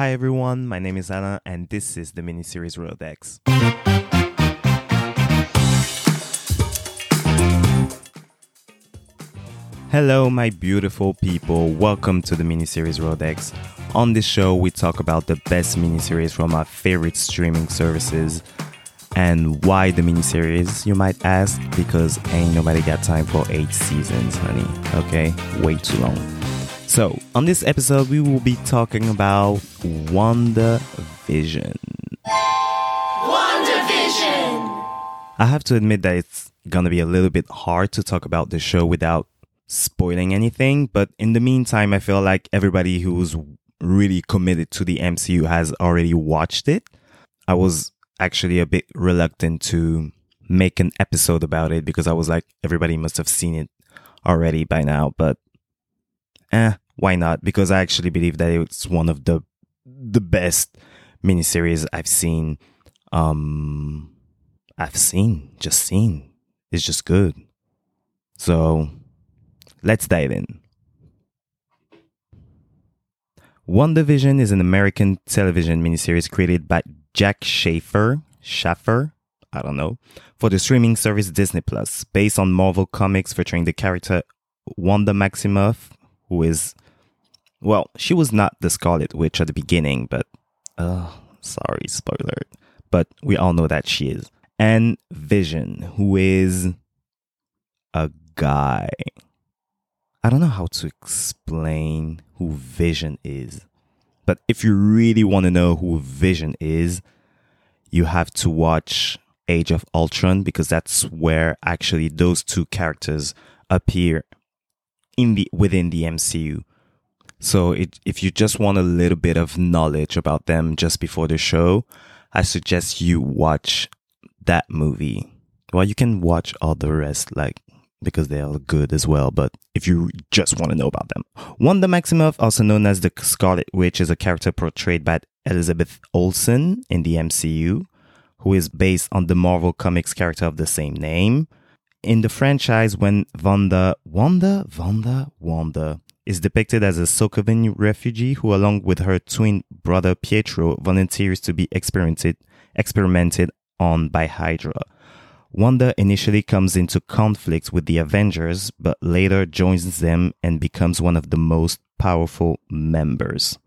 Hi everyone, my name is Anna, and this is the miniseries Rolodex. Hello, my beautiful people. Welcome to the miniseries Rolodex. On this show, we talk about the best miniseries from our favorite streaming services. And why the miniseries, you might ask? Because ain't nobody got time for eight seasons, honey. Okay? Way too long. So, on this episode, we will be talking about Wonder Vision. WandaVision! I have to admit that it's gonna be a little bit hard to talk about the show without spoiling anything, but in the meantime, I feel like everybody who's really committed to the MCU has already watched it. I was actually a bit reluctant to make an episode about it because I was like, everybody must have seen it already by now, but eh, why not? Because I actually believe that it's one of the the best miniseries I've seen. Um, I've seen, just seen. It's just good. So let's dive in. WandaVision is an American television miniseries created by Jac Schaeffer, Schaffer, I don't know, for the streaming service Disney Plus, based on Marvel Comics featuring the character Wanda Maximoff, who is, well, she was not the Scarlet Witch at the beginning, but, uh, sorry, spoiler, but we all know that she is. And Vision, who is a guy. I don't know how to explain who Vision is. But if you really want to know who Vision is, you have to watch Age of Ultron because that's where actually those two characters appear in the within the MCU. So it, if you just want a little bit of knowledge about them just before the show, I suggest you watch that movie. Well, you can watch all the rest like because they are good as well. But if you just want to know about them, Wanda Maximoff, also known as the Scarlet Witch, is a character portrayed by Elizabeth Olsen in the MCU, who is based on the Marvel Comics character of the same name. In the franchise, when Wanda, Wanda, Wanda, Wanda is depicted as a Sokovian refugee who, along with her twin brother Pietro, volunteers to be experimented experimented on by Hydra. Wanda initially comes into conflict with the Avengers, but later joins them and becomes one of the most powerful members.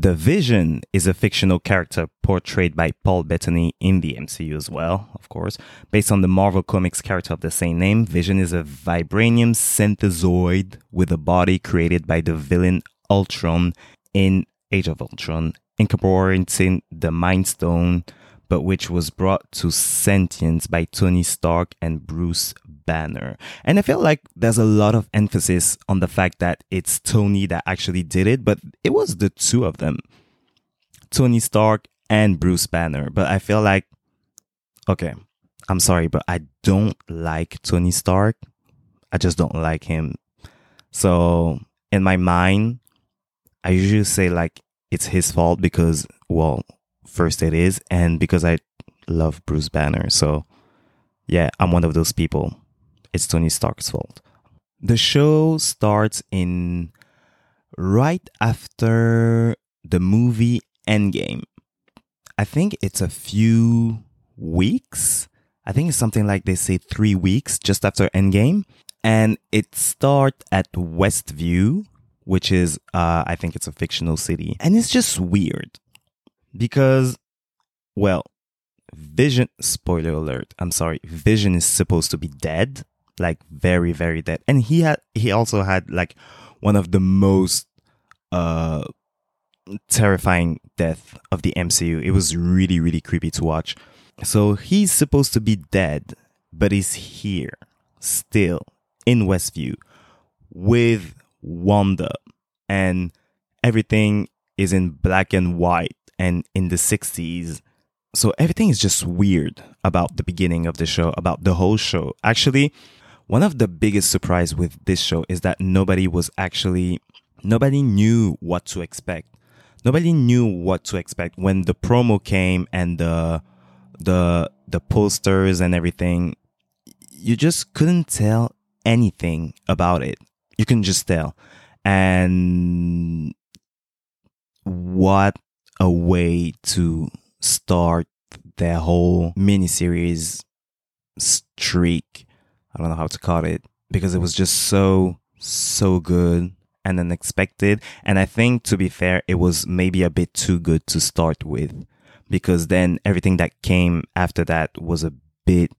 The Vision is a fictional character portrayed by Paul Bettany in the MCU as well, of course. Based on the Marvel Comics character of the same name, Vision is a vibranium synthezoid with a body created by the villain Ultron in Age of Ultron, incorporating the Mind Stone but which was brought to sentience by Tony Stark and Bruce Banner. And I feel like there's a lot of emphasis on the fact that it's Tony that actually did it, but it was the two of them Tony Stark and Bruce Banner. But I feel like, okay, I'm sorry, but I don't like Tony Stark. I just don't like him. So in my mind, I usually say like it's his fault because, well, first it is, and because I love Bruce Banner. So, yeah, I'm one of those people. It's Tony Stark's fault. The show starts in right after the movie Endgame. I think it's a few weeks. I think it's something like they say three weeks just after Endgame. And it starts at Westview, which is, uh, I think it's a fictional city. And it's just weird because, well, Vision, spoiler alert, I'm sorry, Vision is supposed to be dead, like very, very dead. And he had, he also had like one of the most, uh, terrifying death of the MCU. It was really, really creepy to watch. So he's supposed to be dead, but he's here still in Westview with Wanda and everything is in black and white and in the 60s. So everything is just weird about the beginning of the show, about the whole show. Actually, one of the biggest surprise with this show is that nobody was actually nobody knew what to expect. Nobody knew what to expect when the promo came and the the the posters and everything. You just couldn't tell anything about it. You can just tell. And what a way to start their whole miniseries streak. I don't know how to call it because it was just so, so good and unexpected. And I think, to be fair, it was maybe a bit too good to start with because then everything that came after that was a bit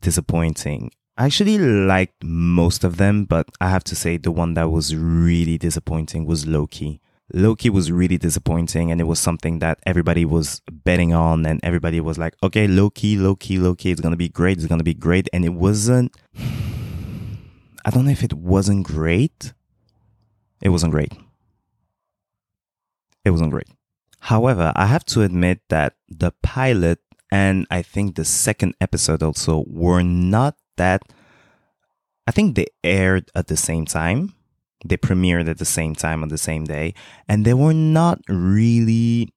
disappointing. I actually liked most of them, but I have to say the one that was really disappointing was Loki. Loki was really disappointing, and it was something that everybody was betting on, and everybody was like, okay, Loki, Loki, Loki, it's gonna be great, it's gonna be great. And it wasn't, I don't know if it wasn't great. It wasn't great. It wasn't great. However, I have to admit that the pilot and I think the second episode also were not that. I think they aired at the same time. They premiered at the same time on the same day, and they were not really.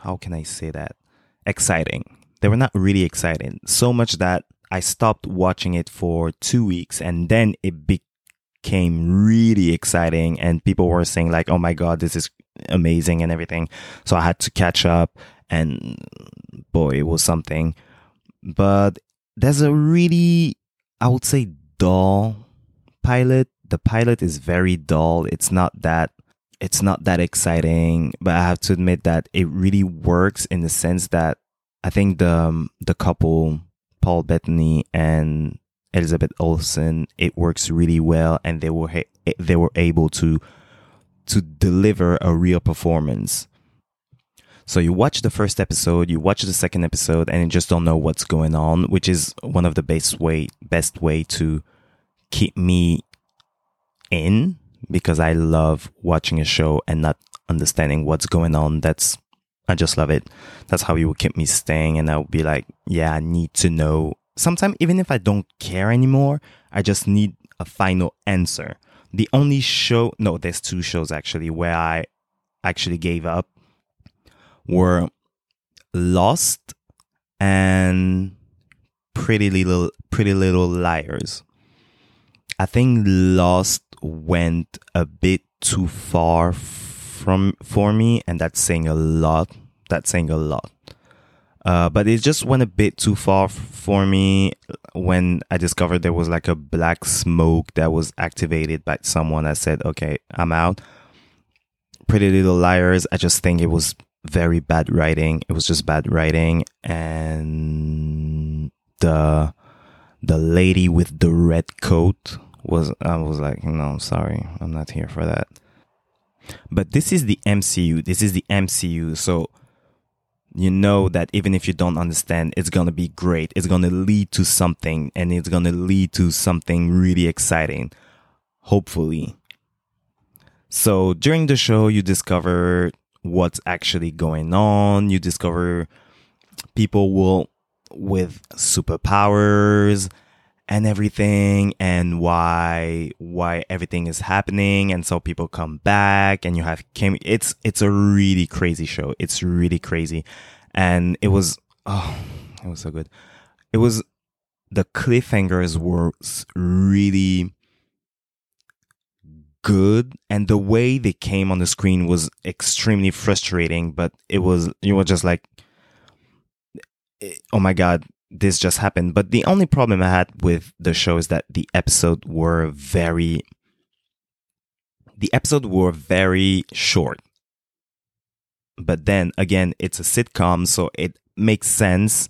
How can I say that? Exciting. They were not really exciting. So much that I stopped watching it for two weeks, and then it became really exciting, and people were saying like, "Oh my god, this is amazing and everything. So I had to catch up and boy, it was something. But there's a really, I would say, dull pilot. The pilot is very dull. It's not that it's not that exciting, but I have to admit that it really works in the sense that I think the um, the couple Paul Bettany and Elizabeth Olsen it works really well, and they were they were able to to deliver a real performance. So you watch the first episode, you watch the second episode, and you just don't know what's going on, which is one of the best way best way to keep me in because I love watching a show and not understanding what's going on. That's I just love it. That's how you would keep me staying, and I would be like, yeah, I need to know. Sometimes even if I don't care anymore, I just need a final answer the only show, no, there's two shows actually where I actually gave up were Lost and Pretty Little Pretty Little Liars. I think Lost went a bit too far from for me, and that's saying a lot. That's saying a lot. Uh, but it just went a bit too far for me when I discovered there was like a black smoke that was activated by someone. I said, okay, I'm out. Pretty Little Liars, I just think it was very bad writing. It was just bad writing. And the the lady with the red coat was I was like, no, I'm sorry, I'm not here for that. But this is the MCU. This is the MCU. So you know that even if you don't understand, it's to be great. It's to lead to something and it's to lead to something really exciting. Hopefully. So during the show, you discover what's actually going on. You discover people will with superpowers and everything and why why everything is happening and so people come back and you have came it's it's a really crazy show. It's really crazy. And it was oh it was so good. It was the cliffhangers were really good and the way they came on the screen was extremely frustrating but it was you were just like eh, oh my god this just happened. But the only problem I had with the show is that the episode were very the episode were very short. But then again, it's a sitcom, so it makes sense.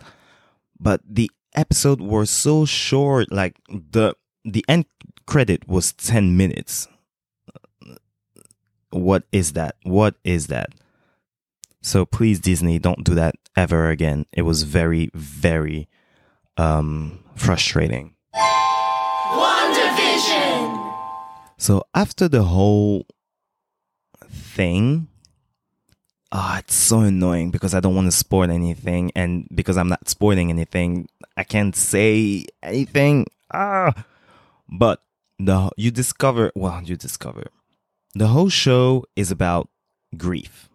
But the episode were so short, like the the end credit was 10 minutes. What is that? What is that? So please, Disney, don't do that ever again. It was very, very um, frustrating. WandaVision. So after the whole thing, ah, oh, it's so annoying because I don't want to spoil anything, and because I'm not spoiling anything, I can't say anything. Ah, but the you discover well, you discover the whole show is about grief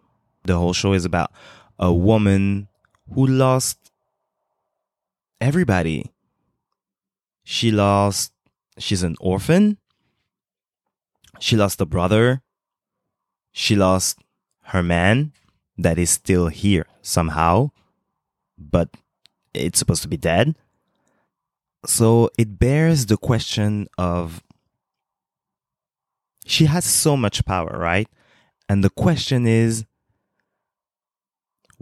the whole show is about a woman who lost everybody. She lost, she's an orphan. She lost a brother. She lost her man. that is still here somehow, but it's supposed to be dead. So it bears the question of she has so much power, right? And the question is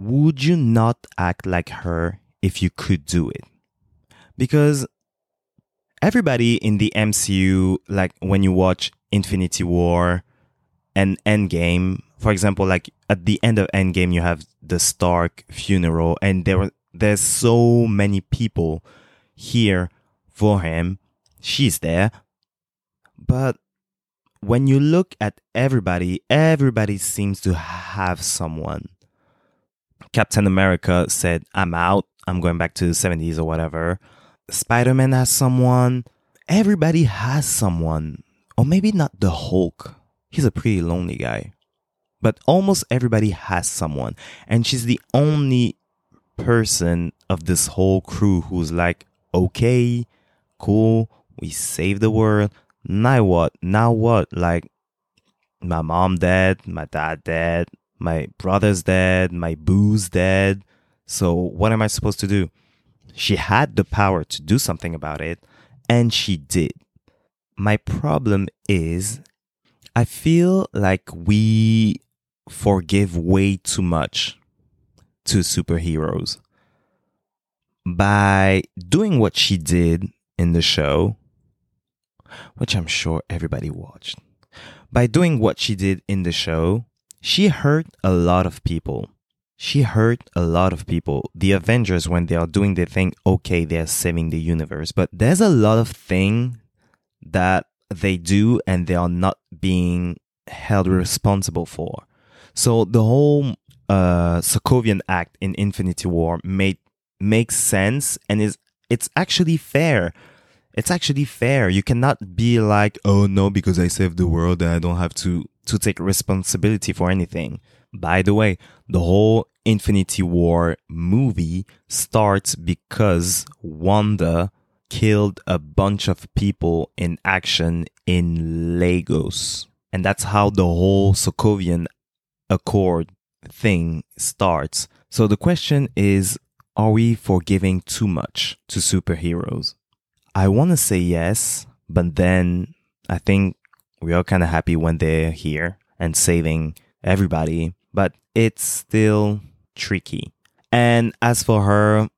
would you not act like her if you could do it? Because everybody in the MCU, like when you watch Infinity War and Endgame, for example, like at the end of Endgame, you have the Stark funeral, and there were there's so many people here for him. She's there, but when you look at everybody, everybody seems to have someone. Captain America said, I'm out. I'm going back to the 70s or whatever. Spider Man has someone. Everybody has someone. Or maybe not the Hulk. He's a pretty lonely guy. But almost everybody has someone. And she's the only person of this whole crew who's like, okay, cool, we saved the world. Now what? Now what? Like, my mom dead, my dad dead, my brother's dead, my boo's dead. So what am I supposed to do? She had the power to do something about it, and she did. My problem is, I feel like we forgive way too much to superheroes. By doing what she did in the show, which I'm sure everybody watched, by doing what she did in the show, she hurt a lot of people. She hurt a lot of people. The Avengers, when they are doing their thing, okay, they're saving the universe, but there's a lot of thing that they do and they are not being held responsible for. So the whole uh, Sokovian Act in Infinity War made makes sense and is it's actually fair. It's actually fair. You cannot be like, oh no, because I saved the world and I don't have to to take responsibility for anything. By the way, the whole Infinity War movie starts because Wanda killed a bunch of people in action in Lagos. And that's how the whole Sokovian Accord thing starts. So the question is are we forgiving too much to superheroes? I want to say yes, but then I think we are kind of happy when they're here and saving everybody, but it's still tricky. And as for her,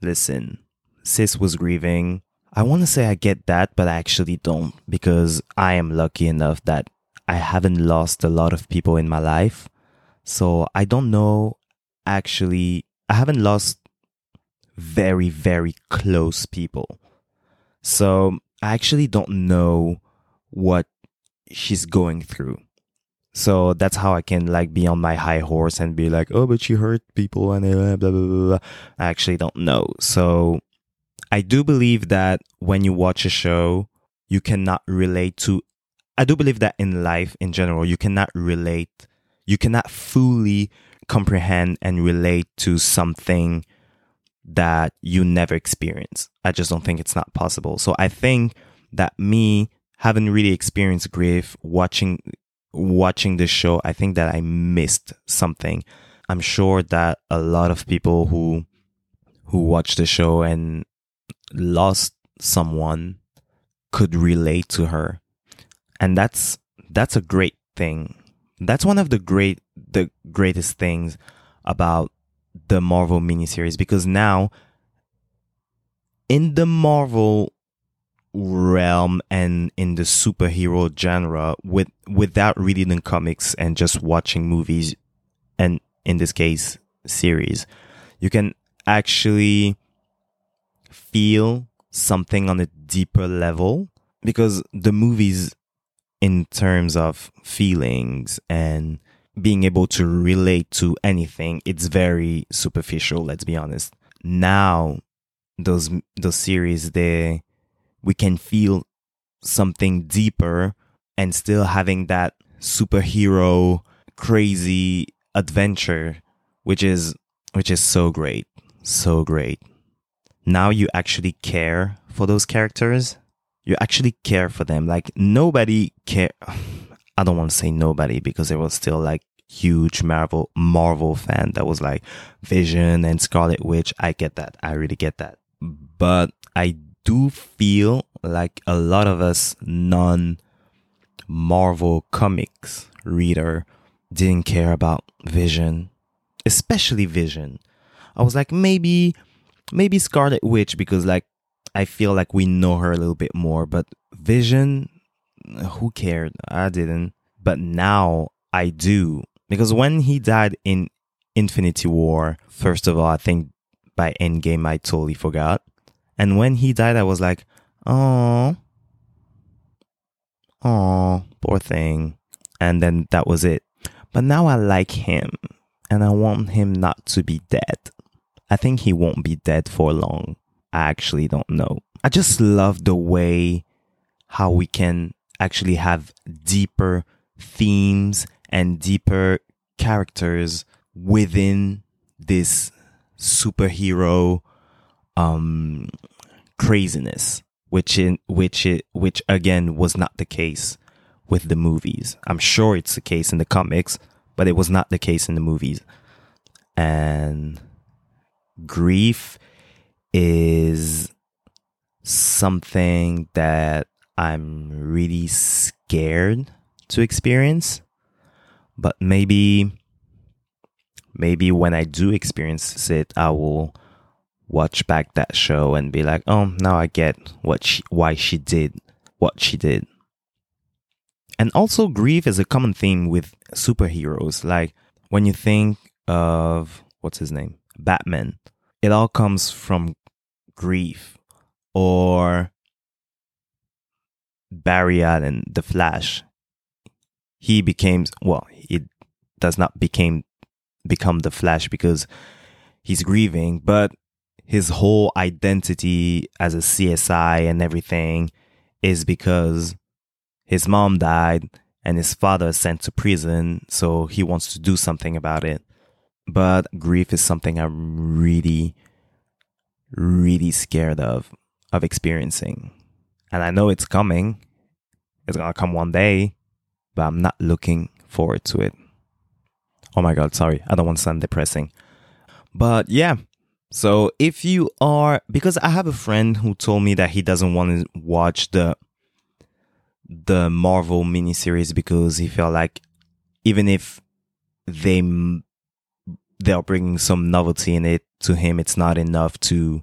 listen, sis was grieving. I want to say I get that, but I actually don't because I am lucky enough that I haven't lost a lot of people in my life. So I don't know actually, I haven't lost very, very close people. So I actually don't know what she's going through. So that's how I can like be on my high horse and be like, oh, but she hurt people and blah, blah, blah, blah. I actually don't know. So I do believe that when you watch a show, you cannot relate to, I do believe that in life in general, you cannot relate, you cannot fully comprehend and relate to something that you never experience. I just don't think it's not possible. So I think that me haven't really experienced grief watching watching this show, I think that I missed something. I'm sure that a lot of people who who watch the show and lost someone could relate to her. And that's that's a great thing. That's one of the great the greatest things about the Marvel miniseries because now in the Marvel realm and in the superhero genre with without reading the comics and just watching movies and in this case series you can actually feel something on a deeper level because the movies in terms of feelings and being able to relate to anything it's very superficial let's be honest. Now those those series they we can feel something deeper and still having that superhero crazy adventure which is which is so great so great now you actually care for those characters you actually care for them like nobody care i don't want to say nobody because there was still like huge Marvel Marvel fan that was like Vision and Scarlet Witch. I get that. I really get that. But I do feel like a lot of us non Marvel comics reader didn't care about Vision, especially Vision. I was like maybe maybe Scarlet Witch because like I feel like we know her a little bit more, but Vision who cared? I didn't. But now I do. Because when he died in Infinity War, first of all, I think by Endgame I totally forgot. And when he died, I was like, oh, oh, poor thing. And then that was it. But now I like him and I want him not to be dead. I think he won't be dead for long. I actually don't know. I just love the way how we can actually have deeper themes and deeper characters within this superhero um craziness which in which it which again was not the case with the movies i'm sure it's the case in the comics but it was not the case in the movies and grief is something that I'm really scared to experience. But maybe maybe when I do experience it, I will watch back that show and be like, "Oh, now I get what she, why she did what she did." And also grief is a common theme with superheroes. Like when you think of what's his name? Batman. It all comes from grief or Barry Allen, The Flash, he became well, he does not became become the Flash because he's grieving, but his whole identity as a CSI and everything is because his mom died and his father sent to prison, so he wants to do something about it. But grief is something I'm really, really scared of of experiencing and I know it's coming. It's gonna come one day, but I'm not looking forward to it. Oh my god, sorry, I don't want to sound depressing. But yeah, so if you are, because I have a friend who told me that he doesn't want to watch the the Marvel miniseries because he felt like even if they they're bringing some novelty in it to him, it's not enough to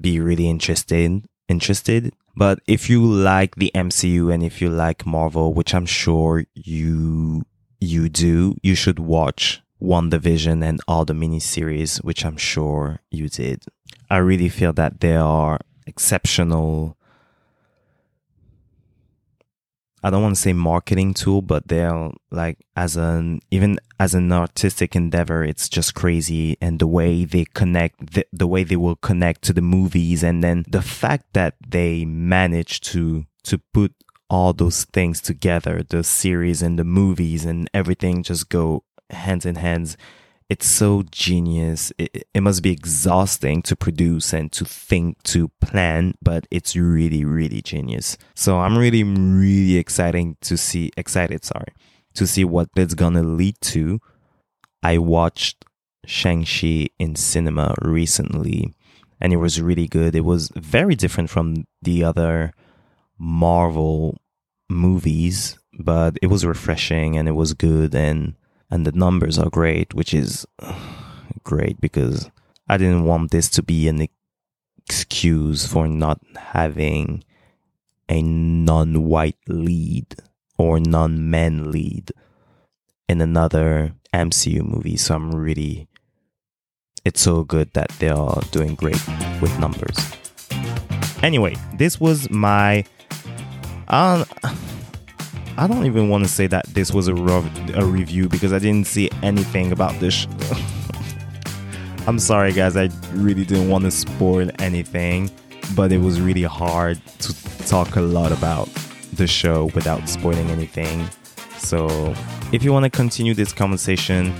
be really interested interested. But if you like the MCU and if you like Marvel, which I'm sure you you do, you should watch WandaVision and all the miniseries, which I'm sure you did. I really feel that they are exceptional I don't want to say marketing tool, but they're like as an even as an artistic endeavor, it's just crazy. And the way they connect, the, the way they will connect to the movies, and then the fact that they manage to to put all those things together, the series and the movies and everything just go hands in hands it's so genius. It, it must be exhausting to produce and to think, to plan, but it's really, really genius. So I'm really, really exciting to see, excited, sorry, to see what it's gonna lead to. I watched Shang-Chi in cinema recently and it was really good. It was very different from the other Marvel movies, but it was refreshing and it was good and and the numbers are great, which is great because I didn't want this to be an excuse for not having a non white lead or non men lead in another MCU movie. So I'm really, it's so good that they are doing great with numbers. Anyway, this was my. Uh, I don't even want to say that this was a, rev- a review because I didn't see anything about this. I'm sorry, guys. I really didn't want to spoil anything, but it was really hard to talk a lot about the show without spoiling anything. So, if you want to continue this conversation,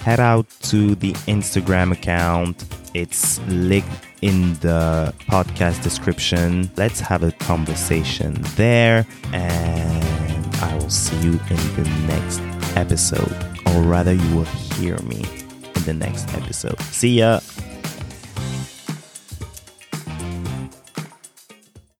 head out to the Instagram account. It's linked in the podcast description. Let's have a conversation there and will see you in the next episode, or rather, you will hear me in the next episode. See ya!